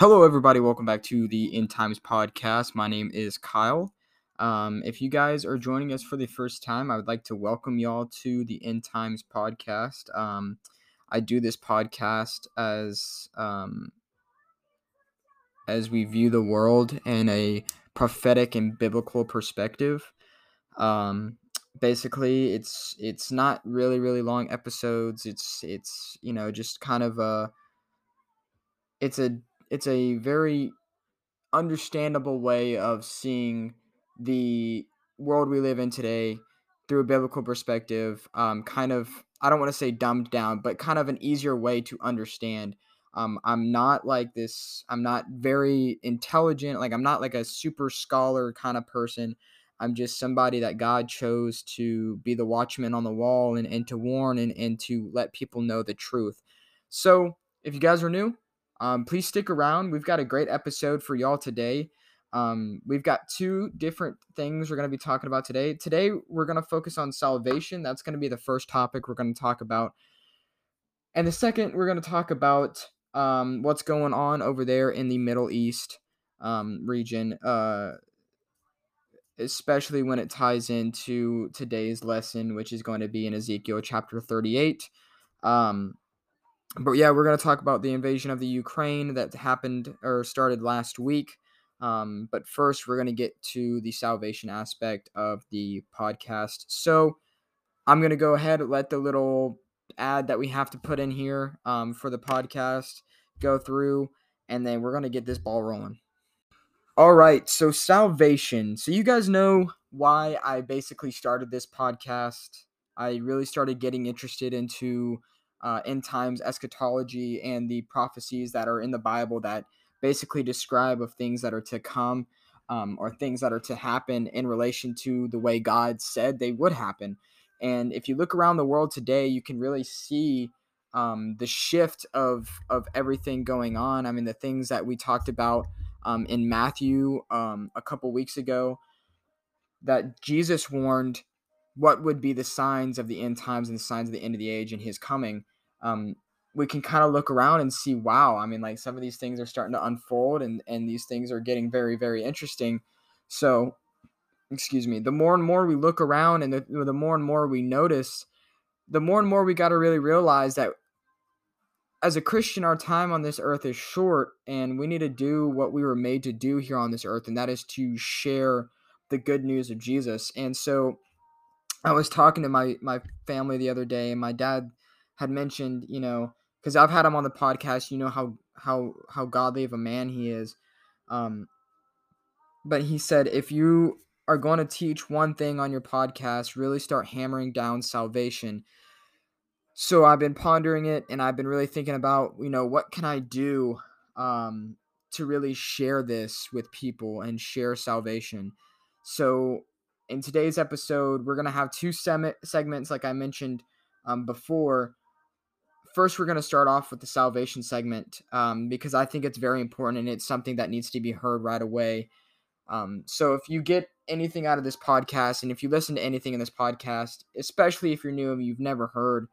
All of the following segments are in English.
Hello, everybody. Welcome back to the End Times podcast. My name is Kyle. Um, if you guys are joining us for the first time, I would like to welcome y'all to the End Times podcast. Um, I do this podcast as um, as we view the world in a prophetic and biblical perspective. Um, basically, it's it's not really really long episodes. It's it's you know just kind of a it's a it's a very understandable way of seeing the world we live in today through a biblical perspective. Um, kind of, I don't want to say dumbed down, but kind of an easier way to understand. Um, I'm not like this. I'm not very intelligent. Like I'm not like a super scholar kind of person. I'm just somebody that God chose to be the watchman on the wall and, and to warn and, and to let people know the truth. So if you guys are new, um, please stick around. We've got a great episode for y'all today. Um, we've got two different things we're going to be talking about today. Today, we're going to focus on salvation. That's going to be the first topic we're going to talk about. And the second, we're going to talk about um, what's going on over there in the Middle East um, region, uh, especially when it ties into today's lesson, which is going to be in Ezekiel chapter 38. Um, but yeah, we're going to talk about the invasion of the Ukraine that happened or started last week. Um, but first, we're going to get to the salvation aspect of the podcast. So I'm going to go ahead and let the little ad that we have to put in here um, for the podcast go through, and then we're going to get this ball rolling. All right, so salvation. So you guys know why I basically started this podcast. I really started getting interested into uh, end times eschatology and the prophecies that are in the Bible that basically describe of things that are to come um, or things that are to happen in relation to the way God said they would happen. And if you look around the world today, you can really see um, the shift of of everything going on. I mean, the things that we talked about um, in Matthew um, a couple weeks ago that Jesus warned what would be the signs of the end times and the signs of the end of the age and his coming, um, we can kind of look around and see, wow, I mean, like some of these things are starting to unfold and, and these things are getting very, very interesting. So, excuse me, the more and more we look around and the, the more and more we notice, the more and more we got to really realize that as a Christian, our time on this earth is short and we need to do what we were made to do here on this earth, and that is to share the good news of Jesus. And so, I was talking to my my family the other day, and my dad had mentioned, you know, because I've had him on the podcast. You know how how how godly of a man he is. Um, but he said if you are going to teach one thing on your podcast, really start hammering down salvation. So I've been pondering it, and I've been really thinking about, you know, what can I do um, to really share this with people and share salvation. So in today's episode, we're to have two sem- segments, like I mentioned um, before. First, we're going to start off with the salvation segment um, because I think it's very important and it's something that needs to be heard right away. Um, so, if you get anything out of this podcast and if you listen to anything in this podcast, especially if you're new and you've never heard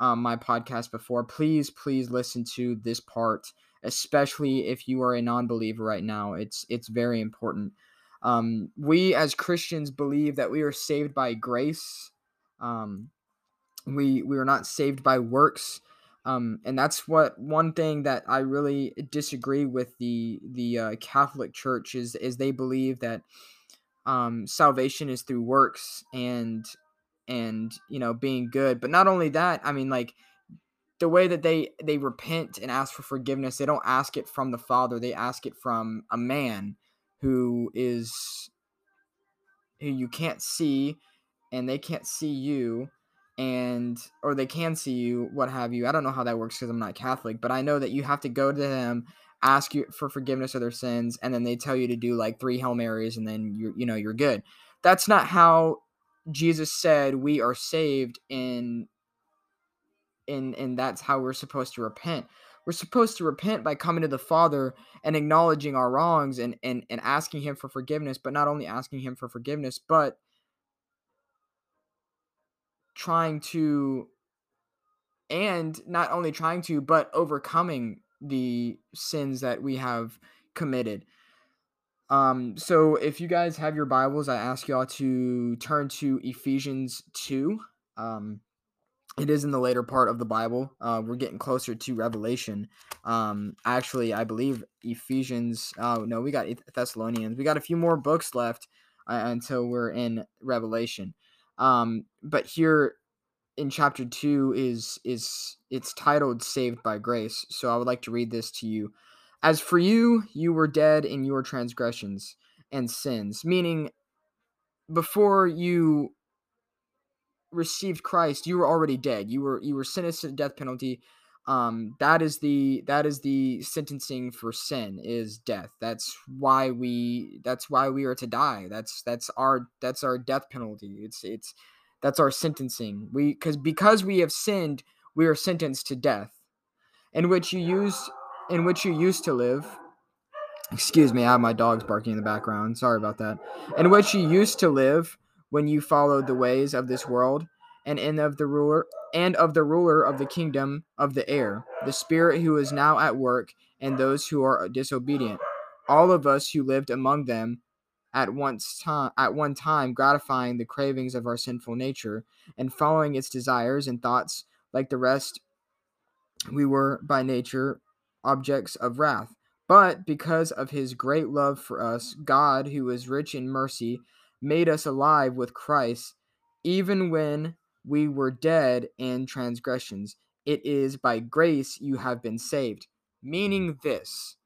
um, my podcast before, please, please listen to this part, especially if you are a non believer right now. It's, it's very important. Um, we as Christians believe that we are saved by grace. Um, we we are not saved by works, um, and that's what one thing that I really disagree with the the uh, Catholic Church is is they believe that um, salvation is through works and and you know being good. But not only that, I mean like the way that they they repent and ask for forgiveness, they don't ask it from the Father. They ask it from a man who is who you can't see and they can't see you and or they can see you what have you. I don't know how that works because i'm not catholic but i know that you have to go to them ask you for forgiveness of their sins and then they tell you to do like three hail marys and then you're you know you're good. That's not how jesus said we are saved in in and that's how we're supposed to repent. We're supposed to repent by coming to the Father and acknowledging our wrongs and, and, and asking Him for forgiveness, but not only asking Him for forgiveness, but trying to, and not only trying to, but overcoming the sins that we have committed. Um, so if you guys have your Bibles, I ask y'all to turn to Ephesians 2. Um, it is in the later part of the Bible. Uh, we're getting closer to Revelation. Um, actually, I believe Ephesians. Oh no, we got Thessalonians. We got a few more books left uh, until we're in Revelation. Um, but here in chapter two is is it's titled "Saved by Grace." So I would like to read this to you. As for you, you were dead in your transgressions and sins, meaning before you received Christ, you were already dead. You were you were sentenced to the death penalty. Um, that is the that is the sentencing for sin is death. That's why we that's why we are to die. That's that's our that's our death penalty. It's it's that's our sentencing. We because because we have sinned, we are sentenced to death, in which you used in which you used to live. Excuse me, I have my dogs barking in the background. Sorry about that. In which you used to live when you followed the ways of this world and in of the ruler and of the ruler of the kingdom of the air, the spirit who is now at work and those who are disobedient. All of us who lived among them at once time at one time gratifying the cravings of our sinful nature and following its desires and thoughts like the rest we were by nature objects of wrath but because of his great love for us god who is rich in mercy made us alive with Christ, even when we were dead in transgressions. It is by grace you have been saved. Meaning this.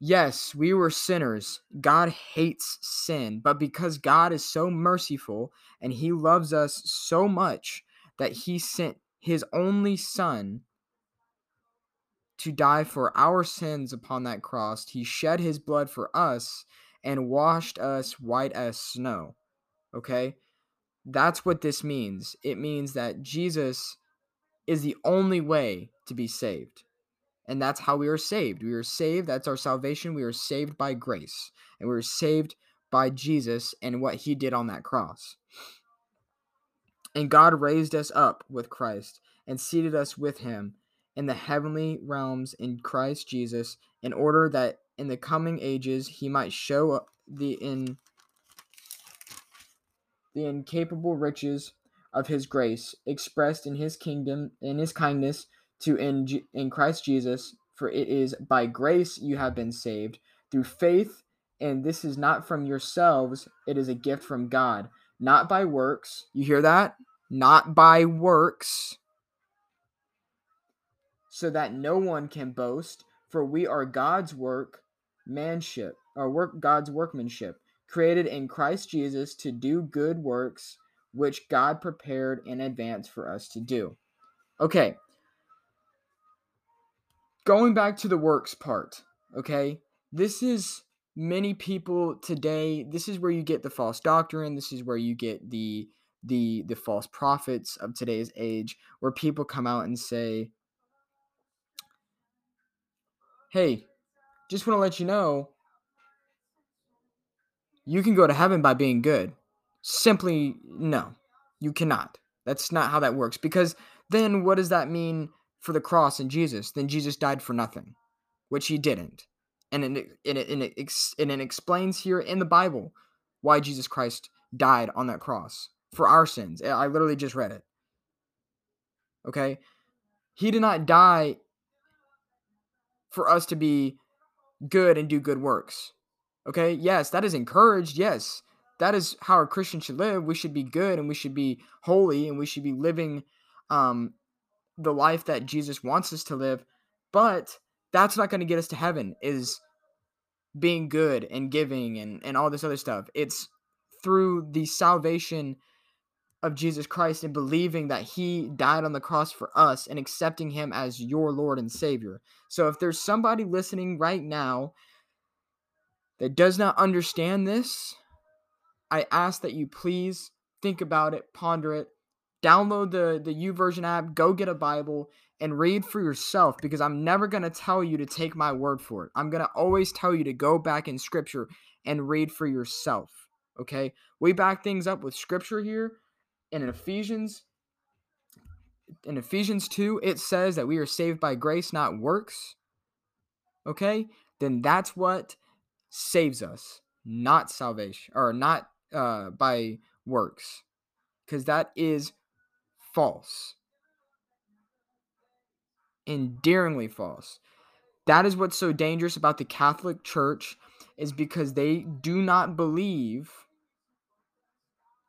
Yes, we were sinners. God hates sin, but because God is so merciful and he loves us so much that he sent his only son to die for our sins upon that cross, he shed his blood for us and washed us white as snow. Okay? That's what this means. It means that Jesus is the only way to be saved. And that's how we are saved. We are saved. That's our salvation. We are saved by grace. And we are saved by Jesus and what he did on that cross. And God raised us up with Christ and seated us with him in the heavenly realms in Christ Jesus in order that in the coming ages he might show the in the incapable riches of his grace expressed in his kingdom in his kindness to in, in Christ Jesus for it is by grace you have been saved through faith and this is not from yourselves it is a gift from God not by works you hear that? Not by works so that no one can boast for we are God's work manship or work God's workmanship, created in Christ Jesus to do good works which God prepared in advance for us to do. Okay. Going back to the works part, okay? This is many people today, this is where you get the false doctrine, this is where you get the the the false prophets of today's age where people come out and say, "Hey, just want to let you know you can go to heaven by being good. Simply, no, you cannot. That's not how that works. Because then what does that mean for the cross and Jesus? Then Jesus died for nothing, which he didn't. And it, and it, and it, and it explains here in the Bible why Jesus Christ died on that cross for our sins. I literally just read it. Okay? He did not die for us to be good and do good works. Okay, yes, that is encouraged. Yes, that is how a Christian should live. We should be good and we should be holy and we should be living um, the life that Jesus wants us to live. But that's not going to get us to heaven, is being good and giving and, and all this other stuff. It's through the salvation of Jesus Christ and believing that he died on the cross for us and accepting him as your Lord and Savior. So if there's somebody listening right now that does not understand this, I ask that you please think about it, ponder it, download the the YouVersion app, go get a Bible and read for yourself because I'm never going to tell you to take my word for it. I'm going to always tell you to go back in scripture and read for yourself, okay? We back things up with scripture here and in Ephesians in Ephesians 2 it says that we are saved by grace not works, okay? Then that's what saves us, not salvation or not uh by works. Cuz that is false. Endearingly false. That is what's so dangerous about the Catholic Church is because they do not believe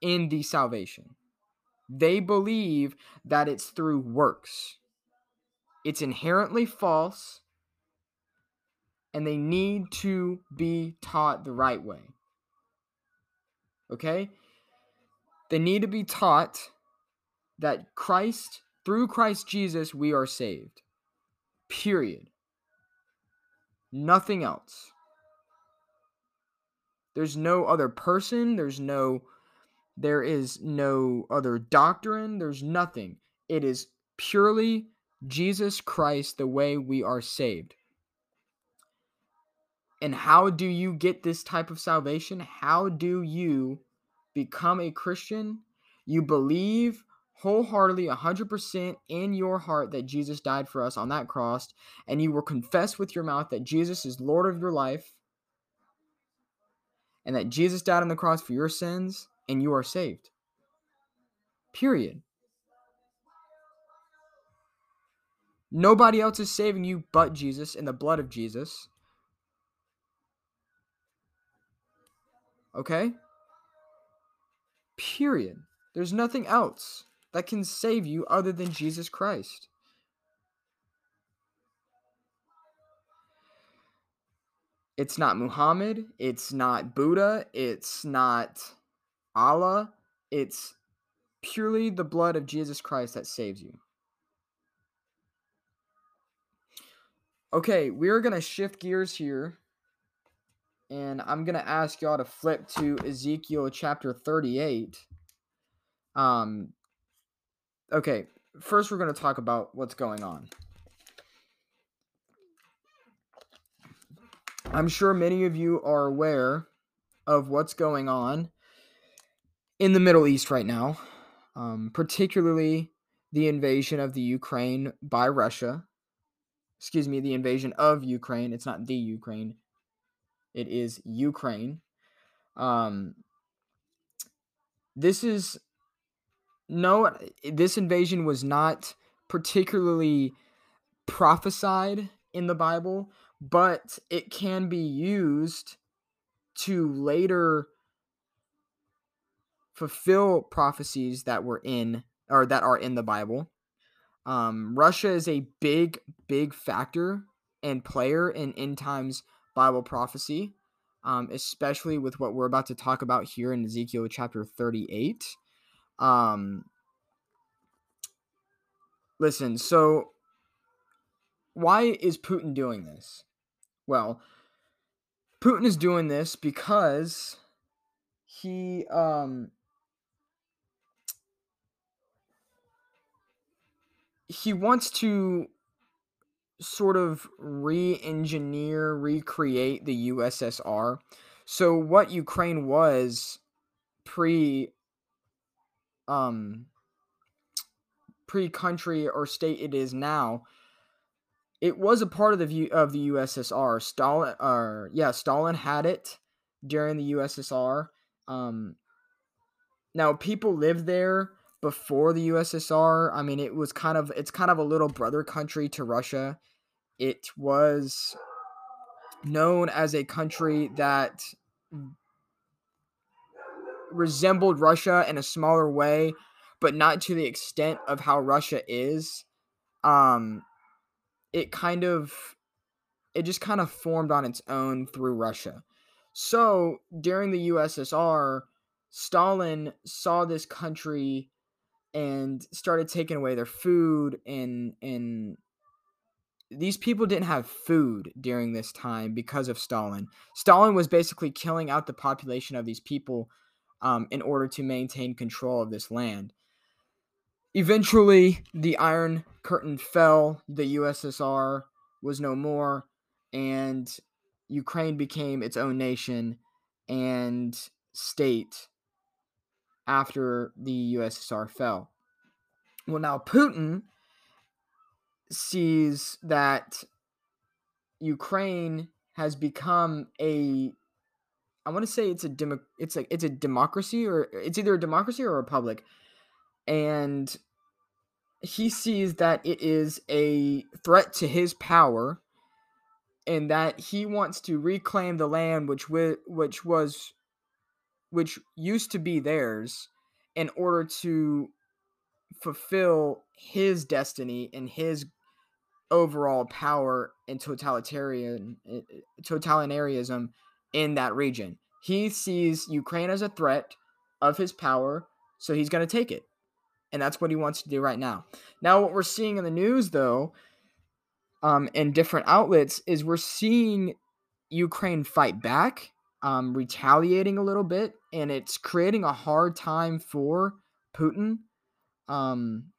in the salvation. They believe that it's through works. It's inherently false, and they need to be taught the right way. Okay? They need to be taught that Christ, through Christ Jesus, we are saved. Period. Nothing else. There's no other person, there's no there is no other doctrine, there's nothing. It is purely Jesus Christ the way we are saved. And how do you get this type of salvation? How do you become a Christian? You believe wholeheartedly 100% in your heart that Jesus died for us on that cross and you will confess with your mouth that Jesus is Lord of your life and that Jesus died on the cross for your sins and you are saved. Period. Nobody else is saving you but Jesus and the blood of Jesus. Okay? Period. There's nothing else that can save you other than Jesus Christ. It's not Muhammad, it's not Buddha, it's not Allah, it's purely the blood of Jesus Christ that saves you. Okay, we're going to shift gears here. And I'm going to ask y'all to flip to Ezekiel chapter 38. Um okay, first we're going to talk about what's going on. I'm sure many of you are aware of what's going on in the Middle East right now, um, particularly the invasion of the Ukraine by Russia. Excuse me, the invasion of Ukraine. It's not the Ukraine, it is Ukraine. Um, this is no, this invasion was not particularly prophesied in the Bible, but it can be used to later fulfill prophecies that were in or that are in the Bible. Um, Russia is a big, big factor and player in end times Bible prophecy, um, especially with what we're about to talk about here in Ezekiel chapter 38. Um, listen, so why is Putin doing this? Well, Putin is doing this because he um he wants to sort of re-engineer, recreate the USSR. So what Ukraine was pre um pre-country or state it is now it was a part of the view of the USSR Stalin or yeah Stalin had it during the USSR um now people lived there before the USSR. I mean, it was kind of it's kind of a little brother country to Russia. It was known as a country that resembled Russia in a smaller way, but not to the extent of how Russia is. Um it kind of it just kind of formed on its own through Russia. So, during the USSR, Stalin saw this country and started taking away their food and and these people didn't have food during this time because of Stalin. Stalin was basically killing out the population of these people um, in order to maintain control of this land. Eventually, the Iron Curtain fell, the USSR was no more, and Ukraine became its own nation and state after the USSR fell. Well, now Putin sees that Ukraine has become a I want to say it's a demo, it's like it's a democracy or it's either a democracy or a republic. And he sees that it is a threat to his power and that he wants to reclaim the land which wi- which was which used to be theirs in order to fulfill his destiny and his overall power and totalitarian eh, eh, totalitarianism in that region. He sees Ukraine as a threat of his power, so he's going to take it. And that's what he wants to do right now. Now, what we're seeing in the news, though, um, in different outlets, is we're seeing Ukraine fight back, um, retaliating a little bit, and it's creating a hard time for Putin. Um,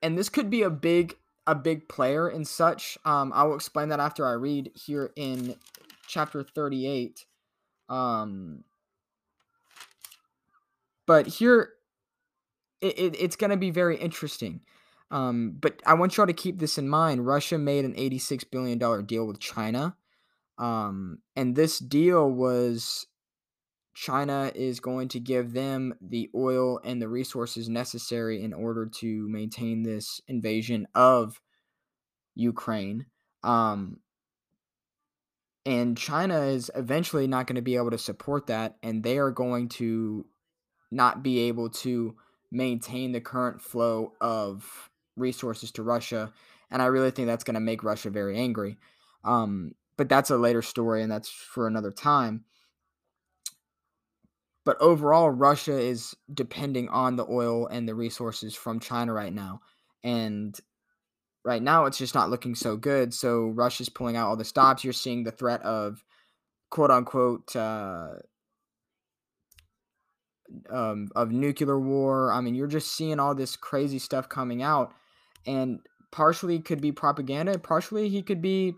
and this could be a big a big player and such. Um, I will explain that after I read here in chapter 38. Um, but here, it, it it's going to be very interesting. Um, but I want y'all to keep this in mind. Russia made an $86 billion deal with China. Um, and this deal was China is going to give them the oil and the resources necessary in order to maintain this invasion of Ukraine. Um, and China is eventually not going to be able to support that, and they are going to not be able to maintain the current flow of resources to Russia. And I really think that's going to make Russia very angry. Um, but that's a later story, and that's for another time. But overall, Russia is depending on the oil and the resources from China right now. And right now, it's just not looking so good. So Russia's pulling out all the stops. You're seeing the threat of quote unquote uh, um, of nuclear war. I mean, you're just seeing all this crazy stuff coming out. And partially could be propaganda, partially he could be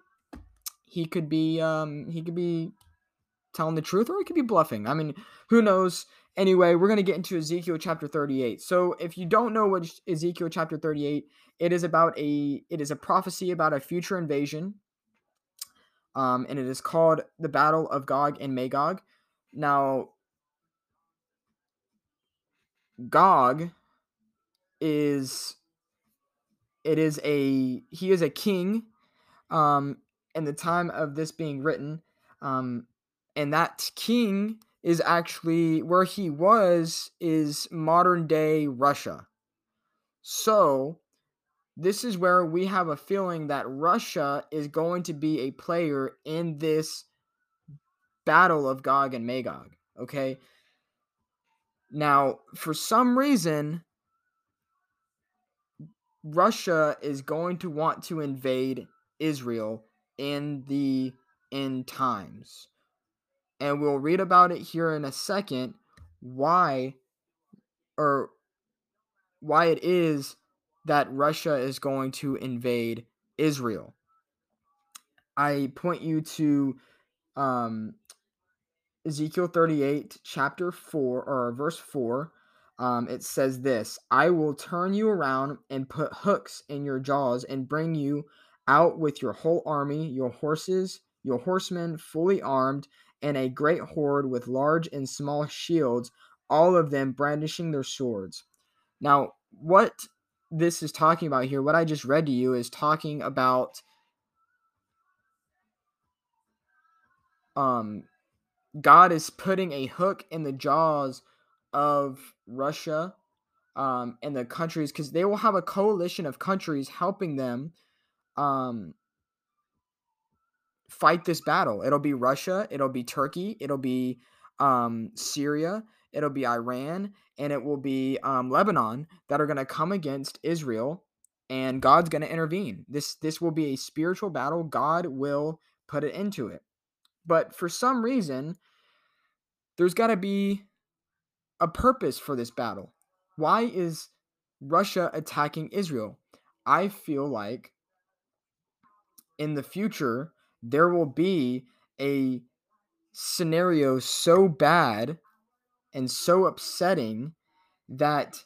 he could be um he could be telling the truth or he could be bluffing. I mean, who knows? Anyway, we're going to get into Ezekiel chapter 38. So, if you don't know what Ezekiel chapter 38, it is about a it is a prophecy about a future invasion. Um, and it is called the Battle of Gog and Magog. Now, Gog is it is a he is a king um in the time of this being written um and that king is actually where he was is modern day Russia. So, this is where we have a feeling that Russia is going to be a player in this battle of Gog and Magog, okay? Now, for some reason, Russia is going to want to invade Israel in the end times and we'll read about it here in a second why or why it is that Russia is going to invade Israel. I point you to um, Ezekiel 38, chapter 4, or verse 4. Um, it says this I will turn you around and put hooks in your jaws and bring you out with your whole army, your horses, your horsemen fully armed, and a great horde with large and small shields, all of them brandishing their swords. Now, what this is talking about here, what I just read to you, is talking about um, God is putting a hook in the jaws of Russia um, and the countries because they will have a coalition of countries helping them um, fight this battle. It'll be Russia, it'll be Turkey, it'll be um, Syria, it'll be Iran, and it will be um, Lebanon that are going to come against Israel, and God's going to intervene. This this will be a spiritual battle. God will put it into it. But for some reason, there's got to be a purpose for this battle. Why is Russia attacking Israel? I feel like in the future there will be a scenario so bad and so upsetting that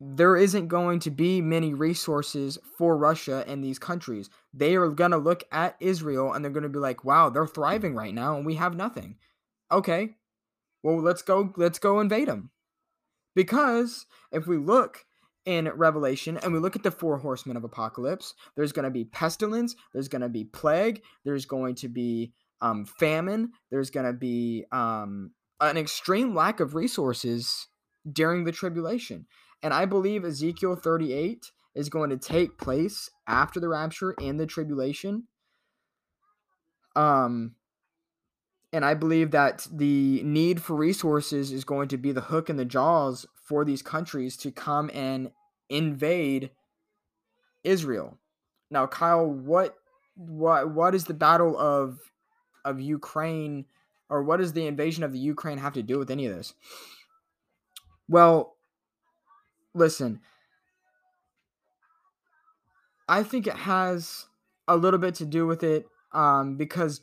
there isn't going to be many resources for Russia and these countries. They are going to look at Israel and they're going to be like, "Wow, they're thriving right now and we have nothing." Okay. Well, let's go let's go invade them. Because if we look in Revelation and we look at the four horsemen of apocalypse, there's going to be pestilence, there's going to be plague, there's going to be um, famine, there's going to be um, an extreme lack of resources during the tribulation. And I believe Ezekiel 38 is going to take place after the rapture and the tribulation. Um, and I believe that the need for resources is going to be the hook in the jaws for these countries to come and invade Israel. Now, Kyle, what what what is the battle of of Ukraine or what does the invasion of the Ukraine have to do with any of this? Well, listen. I think it has a little bit to do with it um, because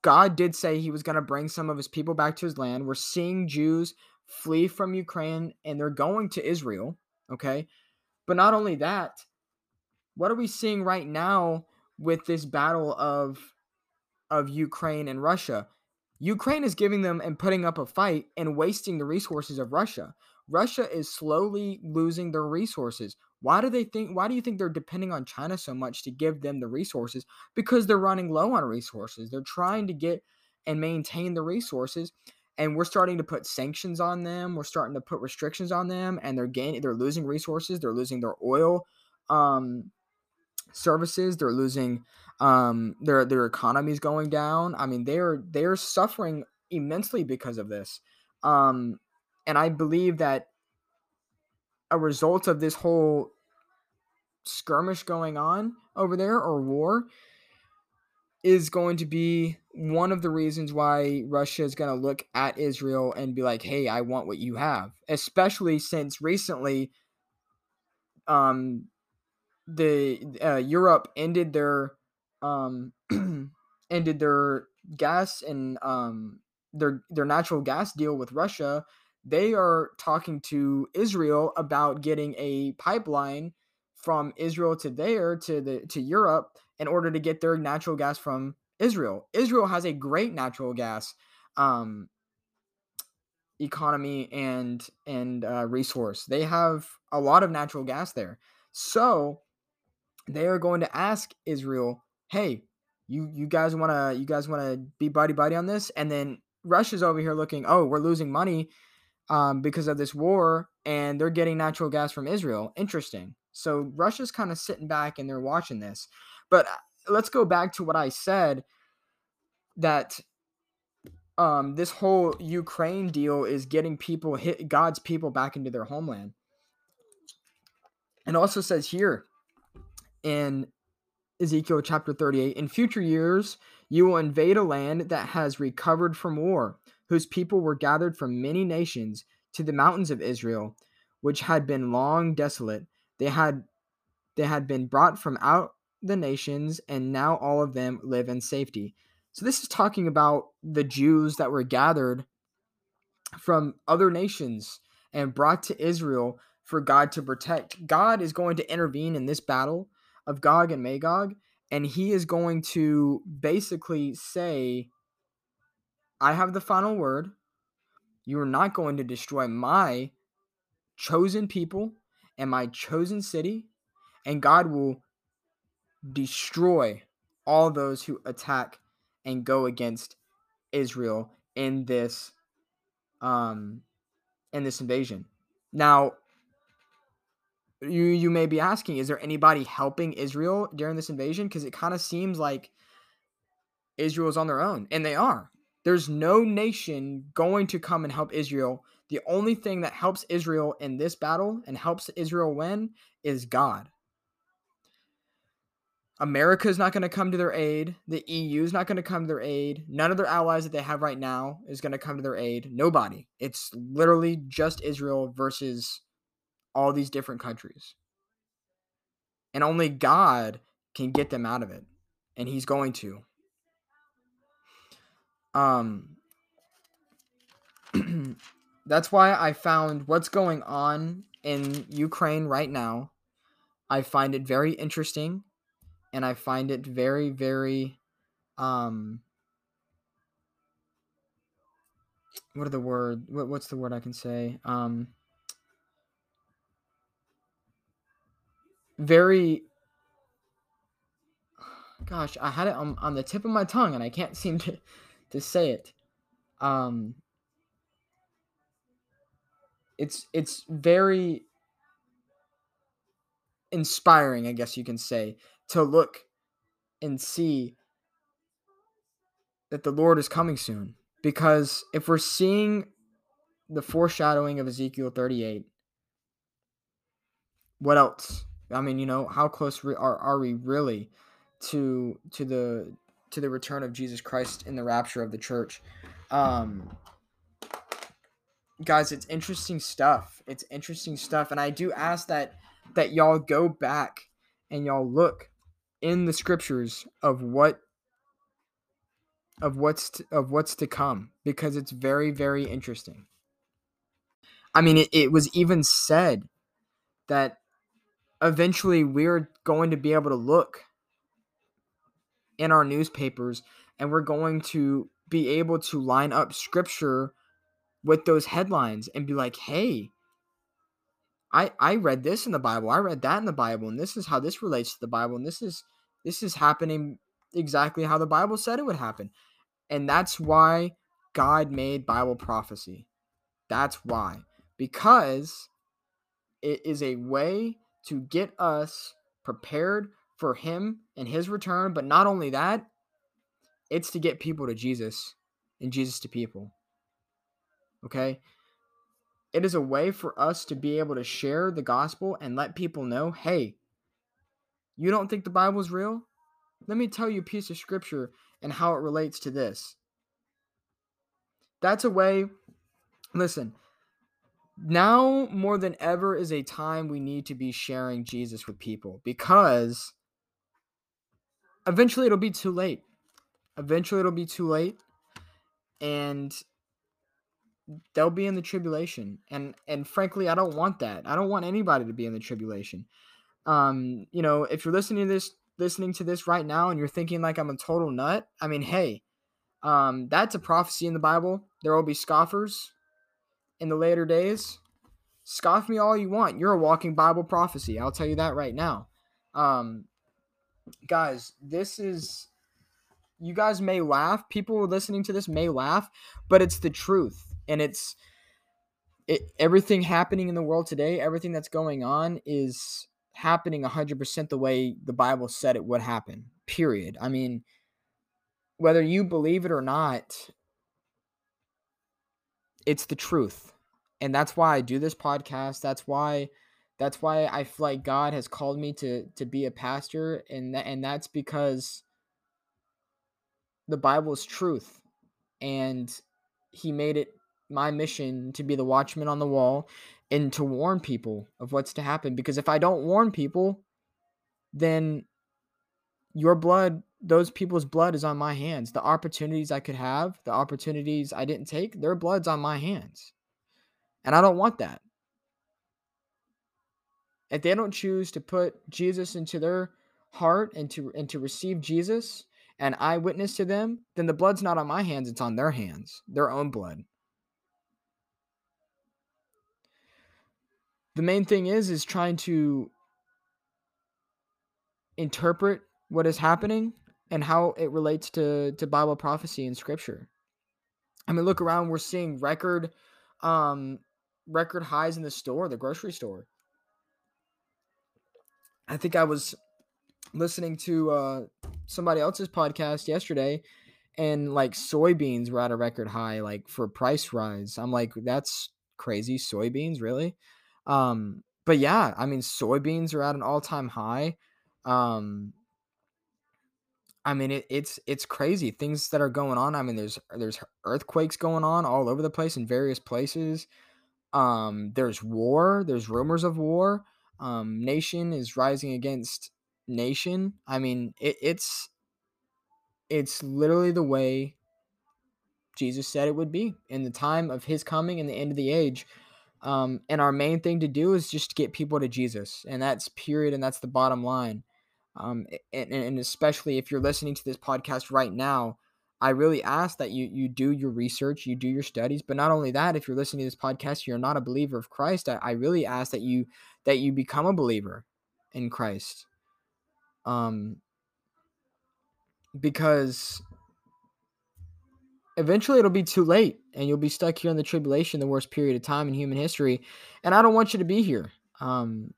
God did say he was going to bring some of his people back to his land. We're seeing Jews flee from Ukraine and they're going to Israel. Okay. But not only that, what are we seeing right now with this battle of of Ukraine and Russia? Ukraine is giving them and putting up a fight and wasting the resources of Russia. Russia is slowly losing their resources. Why do they think why do you think they're depending on China so much to give them the resources? Because they're running low on resources. They're trying to get and maintain the resources and we're starting to put sanctions on them. We're starting to put restrictions on them, and they're gaining, they're losing resources. They're losing their oil um, services. They're losing um, their their economy's going down. I mean, they're they're suffering immensely because of this. Um, and I believe that a result of this whole skirmish going on over there or war is going to be one of the reasons why Russia is going to look at Israel and be like, "Hey, I want what you have." Especially since recently, um, the uh, Europe ended their um ended their gas and um their their natural gas deal with Russia. They are talking to Israel about getting a pipeline from Israel to there to the to Europe in order to get their natural gas from Israel. Israel has a great natural gas um, economy and and uh, resource. They have a lot of natural gas there, so they are going to ask Israel, "Hey, you you guys want to you guys want to be buddy buddy on this?" And then Russia's over here looking, "Oh, we're losing money um, because of this war, and they're getting natural gas from Israel. Interesting." So Russia's kind of sitting back and they're watching this. But uh, let's go back to what I said that um, this whole Ukraine deal is getting people hit God's people back into their homeland. And also says here in Ezekiel chapter 38 In future years, you will invade a land that has recovered from war, whose people were gathered from many nations to the mountains of Israel, which had been long desolate. They had they had been brought from out the nations, and now all of them live in safety. So, this is talking about the Jews that were gathered from other nations and brought to Israel for God to protect. God is going to intervene in this battle of Gog and Magog, and he is going to basically say, I have the final word. You are not going to destroy my chosen people and my chosen city, and God will destroy all those who attack and go against Israel in this um in this invasion. Now you you may be asking is there anybody helping Israel during this invasion because it kind of seems like Israel is on their own and they are. There's no nation going to come and help Israel. The only thing that helps Israel in this battle and helps Israel win is God. America is not going to come to their aid. The EU is not going to come to their aid. None of their allies that they have right now is going to come to their aid. Nobody. It's literally just Israel versus all these different countries. And only God can get them out of it. And he's going to. Um that's why I found what's going on in Ukraine right now. I find it very interesting and I find it very very um what are the word what, what's the word I can say um very gosh I had it on, on the tip of my tongue and I can't seem to to say it um it's it's very inspiring I guess you can say to look and see that the Lord is coming soon because if we're seeing the foreshadowing of Ezekiel 38, what else? I mean, you know, how close are, are we really to to the to the return of Jesus Christ in the rapture of the church? Um, guys, it's interesting stuff. It's interesting stuff, and I do ask that that y'all go back and y'all look in the scriptures of what of what's to, of what's to come because it's very very interesting. I mean, it, it was even said that eventually we're going to be able to look in our newspapers and we're going to be able to line up scripture with those headlines and be like, "Hey, I I read this in the Bible. I read that in the Bible, and this is how this relates to the Bible, and this is this is happening exactly how the Bible said it would happen." And that's why God made Bible prophecy. That's why. Because it is a way to get us prepared for Him and His return. But not only that, it's to get people to Jesus and Jesus to people. Okay? It is a way for us to be able to share the gospel and let people know hey, you don't think the Bible is real? Let me tell you a piece of scripture and how it relates to this. That's a way, listen, now more than ever is a time we need to be sharing Jesus with people because eventually it'll be too late. Eventually it'll be too late and they'll be in the tribulation. And and frankly, I don't want that. I don't want anybody to be in the tribulation. Um, you know, if you're listening to this listening to this right now and you're thinking like I'm a total nut, I mean, hey, um, that's a prophecy in the Bible. There will be scoffers in the later days. Scoff me all you want. You're a walking Bible prophecy. I'll tell you that right now. Um, guys, this is. You guys may laugh. People listening to this may laugh, but it's the truth, and it's it. Everything happening in the world today, everything that's going on, is happening 100% the way the Bible said it would happen. Period. I mean, whether you believe it or not, it's the truth. And that's why I do this podcast. That's why that's why I feel like God has called me to to be a pastor and and that's because the Bible is truth and he made it my mission to be the watchman on the wall and to warn people of what's to happen because if I don't warn people then your blood those people's blood is on my hands. The opportunities I could have, the opportunities I didn't take, their blood's on my hands. And I don't want that. If they don't choose to put Jesus into their heart and to and to receive Jesus and I witness to them, then the blood's not on my hands, it's on their hands, their own blood. The main thing is is trying to interpret what is happening and how it relates to to Bible prophecy and scripture. I mean, look around, we're seeing record um record highs in the store, the grocery store. I think I was listening to uh somebody else's podcast yesterday and like soybeans were at a record high like for price rise. I'm like that's crazy soybeans, really? Um but yeah, I mean soybeans are at an all-time high. Um I mean, it, it's it's crazy things that are going on. I mean, there's there's earthquakes going on all over the place in various places. Um, there's war. There's rumors of war. Um, nation is rising against nation. I mean, it, it's it's literally the way Jesus said it would be in the time of His coming and the end of the age. Um, and our main thing to do is just get people to Jesus, and that's period, and that's the bottom line. Um, and, and especially if you're listening to this podcast right now, I really ask that you you do your research, you do your studies, but not only that, if you're listening to this podcast, you're not a believer of Christ. I, I really ask that you that you become a believer in Christ. Um, because eventually it'll be too late and you'll be stuck here in the tribulation, the worst period of time in human history. And I don't want you to be here. Um,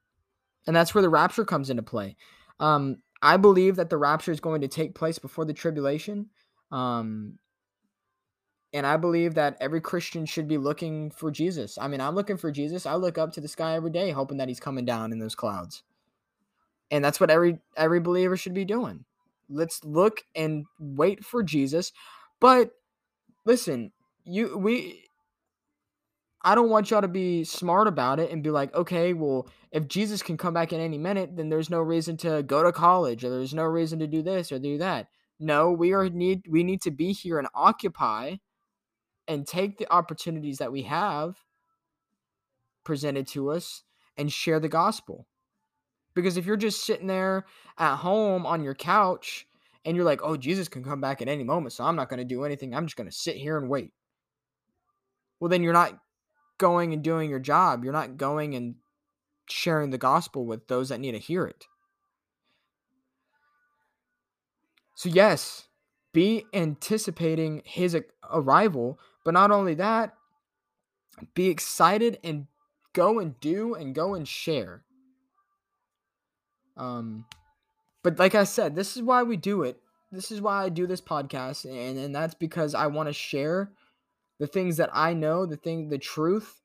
and that's where the rapture comes into play. Um, I believe that the rapture is going to take place before the tribulation. Um, and I believe that every Christian should be looking for Jesus. I mean, I'm looking for Jesus. I look up to the sky every day, hoping that he's coming down in those clouds. And that's what every every believer should be doing. Let's look and wait for Jesus. But listen, you we I don't want y'all to be smart about it and be like, okay, well, if Jesus can come back in any minute, then there's no reason to go to college or there's no reason to do this or do that. No, we are mm-hmm. need we need to be here and occupy and take the opportunities that we have presented to us and share the gospel. Because if you're just sitting there at home on your couch and you're like, oh, Jesus can come back at any moment, so I'm not going to do anything. I'm just going to sit here and wait. Well, then you're not going and doing your job. You're not going and sharing the gospel with those that need to hear it. So, yes, be anticipating his arrival, but not only that, be excited and go and do and go and share. Um, but like I said, this is why we do it. This is why I do this podcast, and and that's because I want to share the things that I know, the thing, the truth,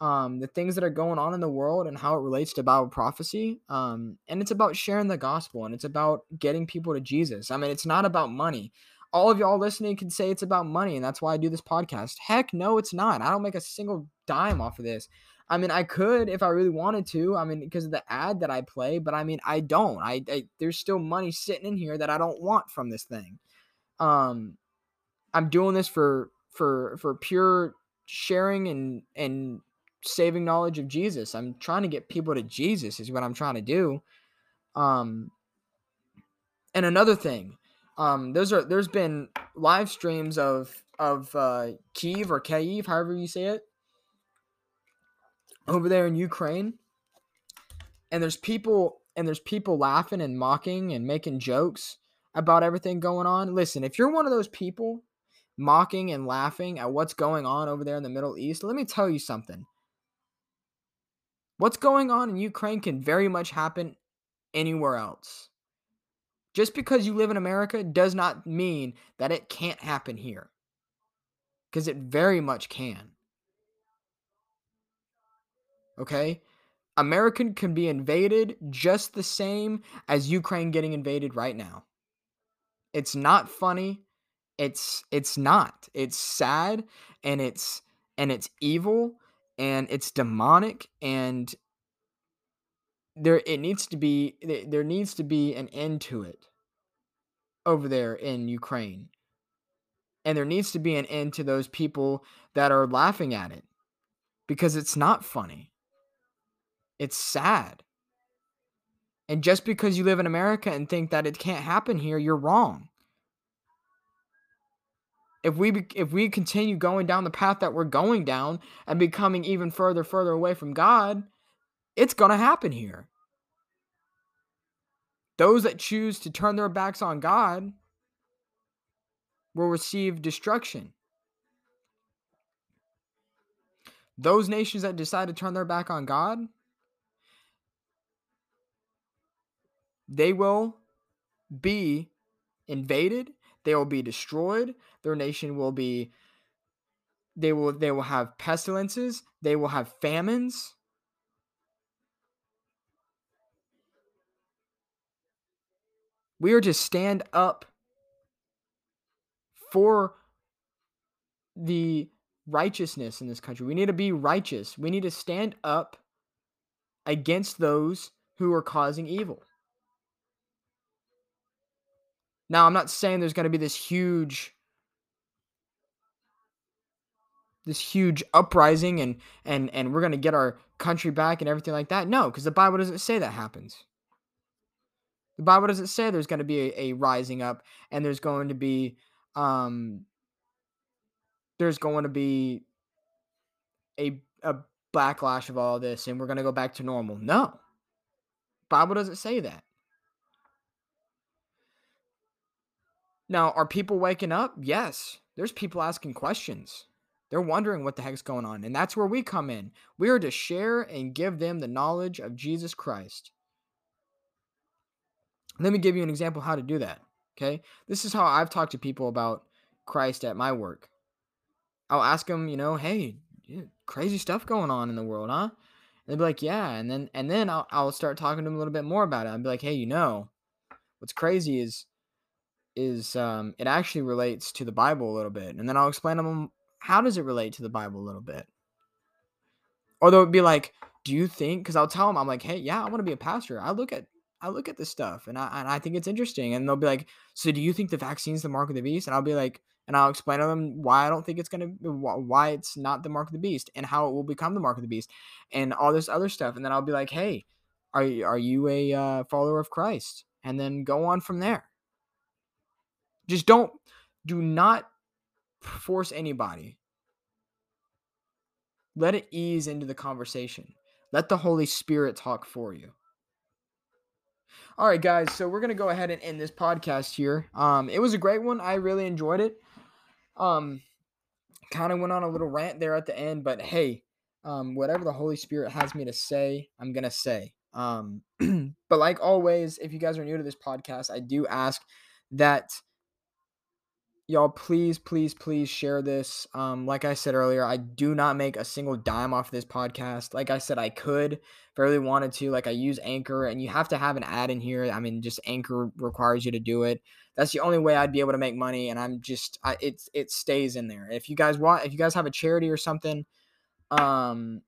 um, the things that are going on in the world and how it relates to Bible prophecy. Um, and it's about sharing the gospel and it's about getting people to Jesus. I mean, it's not about money. All of y'all listening can say it's about money, and that's why I do this podcast. Heck, no, it's not. I don't make a single dime off of this. I mean, I could if I really wanted to. I mean, because of the ad that I play, but I mean, I don't. I, I there's still money sitting in here that I don't want from this thing. Um, I'm doing this for for for pure sharing and and saving knowledge of Jesus. I'm trying to get people to Jesus is what I'm trying to do. Um and another thing, um those are there's been live streams of of uh Kiev or Kyiv, however you say it, over there in Ukraine. And there's people and there's people laughing and mocking and making jokes about everything going on. Listen, if you're one of those people mocking and laughing at what's going on over there in the Middle East, let me tell you something. What's going on in Ukraine can very much happen anywhere else. Just because you live in America does not mean that it can't happen here. Because it very much can. Okay? American can be invaded just the same as Ukraine getting invaded right now. It's not funny. It's it's not. It's sad and it's and it's evil and it's demonic and there it needs to be there needs to be an end to it over there in Ukraine. And there needs to be an end to those people that are laughing at it because it's not funny. It's sad. And just because you live in America and think that it can't happen here, you're wrong if we if we continue going down the path that we're going down and becoming even further further away from God, it's going to happen here. Those that choose to turn their backs on God will receive destruction. Those nations that decide to turn their back on God, they will be invaded they will be destroyed. Their nation will be they will they will have pestilences, they will have famines. We are to stand up for the righteousness in this country. We need to be righteous. We need to stand up against those who are causing evil. Now, I'm not saying there's going to be this huge this huge uprising and and and we're going to get our country back and everything like that. No, because the Bible doesn't say that happens. The Bible doesn't say there's going to be a, a rising up and there's going to be um there's going to be a a backlash of all this and we're going to go back to normal. No. Bible doesn't say that. Now, are people waking up? Yes. There's people asking questions. They're wondering what the heck's going on. And that's where we come in. We are to share and give them the knowledge of Jesus Christ. Let me give you an example how to do that. Okay? This is how I've talked to people about Christ at my work. I'll ask them, you know, hey, crazy stuff going on in the world, huh? And they'll be like, yeah. And then and then I'll, I'll start talking to them a little bit more about it. I'll be like, hey, you know, what's crazy is is um, it actually relates to the Bible a little bit, and then I'll explain to them how does it relate to the Bible a little bit. Or they'll be like, "Do you think?" Because I'll tell them, I'm like, "Hey, yeah, I want to be a pastor. I look at I look at this stuff, and I and I think it's interesting." And they'll be like, "So do you think the vaccine's the mark of the beast?" And I'll be like, and I'll explain to them why I don't think it's gonna why it's not the mark of the beast and how it will become the mark of the beast, and all this other stuff. And then I'll be like, "Hey, are are you a uh, follower of Christ?" And then go on from there. Just don't do not force anybody. Let it ease into the conversation. Let the Holy Spirit talk for you. All right, guys. So we're gonna go ahead and end this podcast here. Um, it was a great one. I really enjoyed it. Um, kind of went on a little rant there at the end, but hey, um, whatever the Holy Spirit has me to say, I'm gonna say. Um, but like always, if you guys are new to this podcast, I do ask that y'all please please please share this. Um like i said earlier i do not make a single dime off this podcast. Like i said i could if i really wanted to like i use anchor and you have to have an ad in here. I mean just anchor requires you to do it. That's the only way i'd be able to make money and i'm just I, it it stays in there. If you guys want if you guys have a charity or something um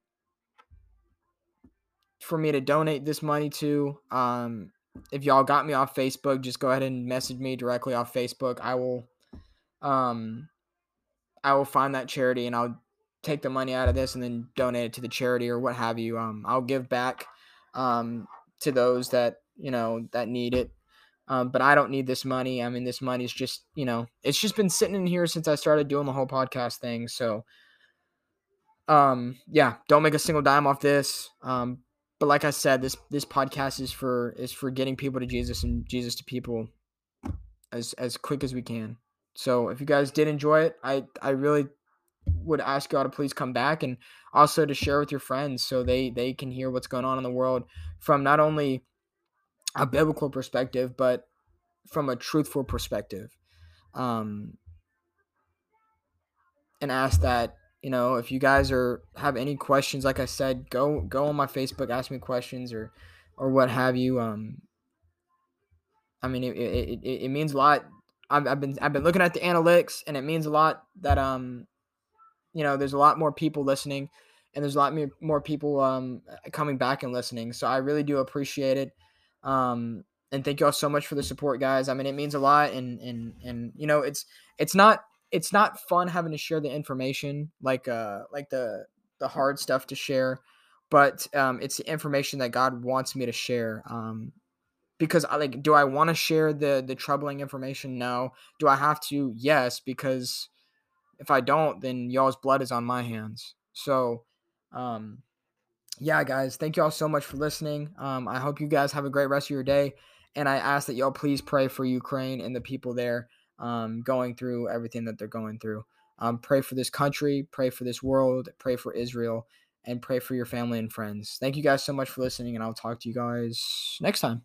for me to donate this money to um if y'all got me off facebook just go ahead and message me directly off facebook. I will um, I will find that charity and I'll take the money out of this and then donate it to the charity or what have you. Um, I'll give back um, to those that you know that need it. Um, but I don't need this money. I mean, this money is just you know it's just been sitting in here since I started doing the whole podcast thing. So, um, yeah, don't make a single dime off this. Um, but like I said, this this podcast is for is for getting people to Jesus and Jesus to people as as quick as we can. So if you guys did enjoy it, I I really would ask y'all to please come back and also to share with your friends so they they can hear what's going on in the world from not only a biblical perspective but from a truthful perspective. Um, and ask that you know if you guys are have any questions like i said go go on my facebook ask me questions or or what have you um i mean it, it, it, it means a lot I've, I've been I've been looking at the analytics, and it means a lot that um, you know, there's a lot more people listening, and there's a lot more people um coming back and listening. So I really do appreciate it. Um, and thank you all so much for the support, guys. I mean, it means a lot, and and and you know, it's it's not it's not fun having to share the information like uh like the the hard stuff to share, but um, it's the information that God wants me to share. Um, because I like do I want to share the the troubling information? No. Do I have to? Yes, because if I don't, then y'all's blood is on my hands. So, um yeah, guys, thank y'all so much for listening. Um I hope you guys have a great rest of your day and I ask that y'all please pray for Ukraine and the people there um going through everything that they're going through. Um pray for this country, pray for this world, pray for Israel and pray for your family and friends. Thank you guys so much for listening and I'll talk to you guys next time.